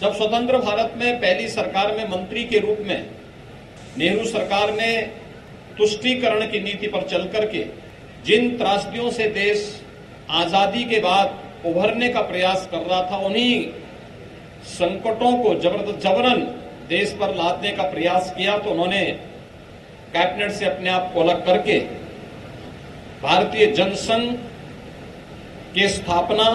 जब स्वतंत्र भारत में पहली सरकार में मंत्री के रूप में नेहरू सरकार ने तुष्टीकरण की नीति पर चल करके जिन त्रासदियों से देश आज़ादी के बाद उभरने का प्रयास कर रहा था, उन्हीं संकटों को ज़बरदस्त जबरन देश पर लादने का प्रयास किया तो उन्होंने कैबिनेट से अपने आप को अलग करके भारतीय जनसंघ की स्थापना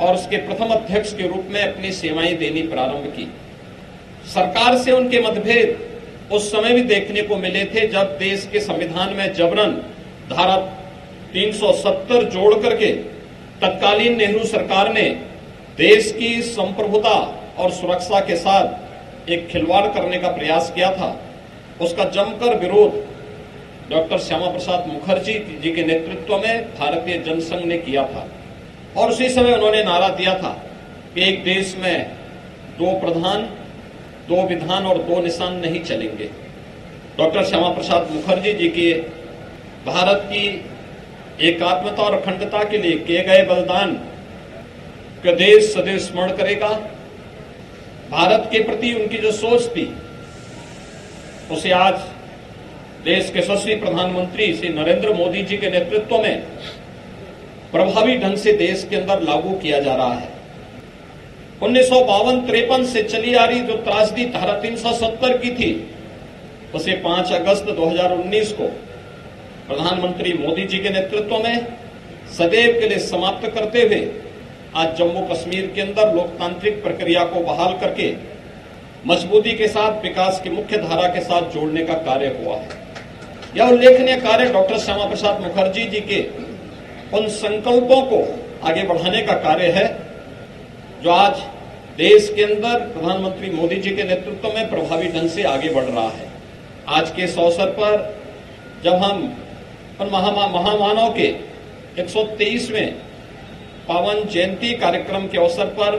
और उसके प्रथम अध्यक्ष के रूप में अपनी सेवाएँ देनी प्रारंभ की। सरकार से उनके मतभेद उस समय भी देखने को मिले थे जब देश के संविधान में जबरन धारा 370 जोड़ करके तत्कालीन नेहरू सरकार ने देश की संप्रभुता और सुरक्षा के साथ एक खिलवाड़ करने का प्रयास किया था। उसका जमकर विरोध डॉक्टर श्यामा प्रसाद मुखर्जी जी के नेतृत्व में भारतीय जनसंघ ने किया था। और उसी समय उन्होंने नारा दिया था कि एक देश में दो प्रधान, दो विधान और दो निशान नहीं चलेंगे। डॉक्टर श्यामा प्रसाद मुखर्जी जी के भारत की एकात्मता और अखंडता के लिए किए गए बलिदान का देश सदैव स्मरण करेगा। भारत के प्रति उनकी जो सोच थी, उसे आज देश के यशस्वी प्रधानमंत्री श्री नरेंद्र मोदी जी के नेतृत्व में प्रभावी ढंग से देश के अंदर लागू किया जा रहा है। उन्नीस सौ बावन तिरपन से चली आ रही जो त्रासदी धारा 370 की थी, उसे 5 अगस्त 2019 को प्रधानमंत्री मोदी जी के नेतृत्व में सदैव के लिए समाप्त करते हुए आज जम्मू कश्मीर के अंदर लोकतांत्रिक प्रक्रिया को बहाल करके मजबूती के साथ विकास की मुख्य धारा के साथ जोड़ने का कार्य हुआ है। यह उल्लेखनीय कार्य डॉक्टर श्यामा प्रसाद मुखर्जी जी के उन संकल्पों को आगे बढ़ाने का कार्य है, जो आज देश के अंदर प्रधानमंत्री मोदी जी के नेतृत्व में प्रभावी ढंग से आगे बढ़ रहा है। आज के इस अवसर पर जब हम उन महामानव के 123वें पावन जयंती कार्यक्रम के अवसर पर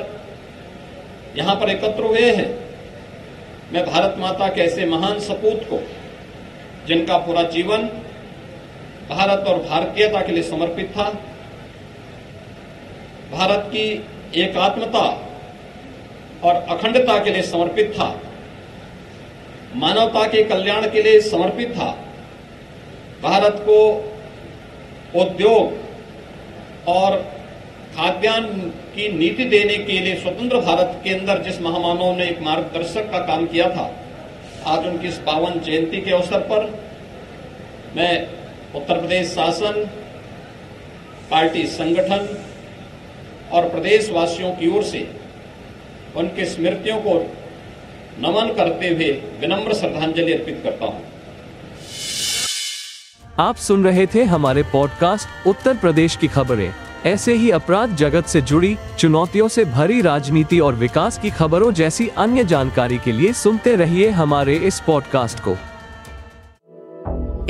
यहाँ पर एकत्र हुए हैं, मैं भारत माता के ऐसे महान सपूत को, जिनका पूरा जीवन भारत और भारतीयता के लिए समर्पित था। भारत की एकात्मता और अखंडता के लिए समर्पित था। मानवता के कल्याण के लिए समर्पित था। भारत को उद्योग और खाद्यान्न की नीति देने के लिए स्वतंत्र भारत के अंदर जिस महामानव ने एक मार्गदर्शक का काम किया था, आज उनकी इस पावन जयंती के अवसर पर मैं उत्तर प्रदेश शासन, पार्टी संगठन और प्रदेश वासियों की ओर से उनके स्मृतियों को नमन करते हुए विनम्र श्रद्धांजलि अर्पित करता हूँ। आप सुन रहे थे हमारे पॉडकास्ट उत्तर प्रदेश की खबरें। ऐसे ही अपराध जगत से जुड़ी, चुनौतियों से भरी राजनीति और विकास की खबरों जैसी अन्य जानकारी के लिए सुनते रहिए हमारे इस पॉडकास्ट को।